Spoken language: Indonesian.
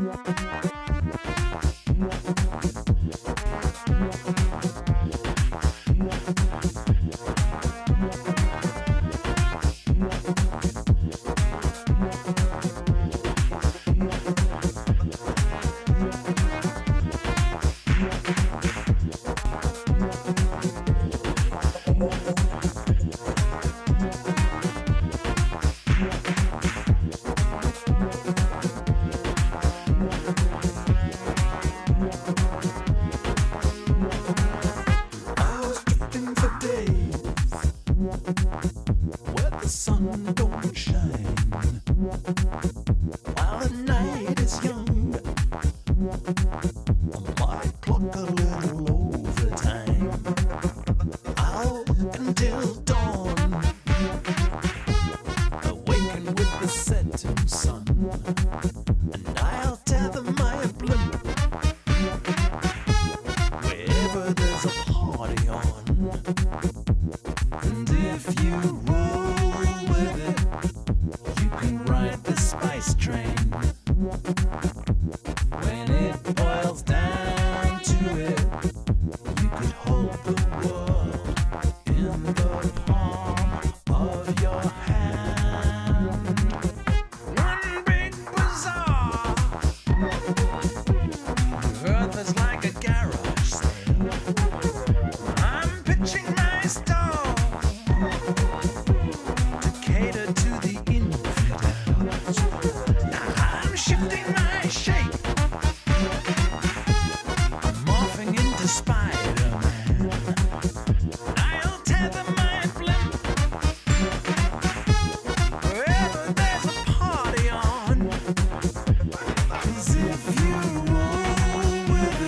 I while the night is young. with you.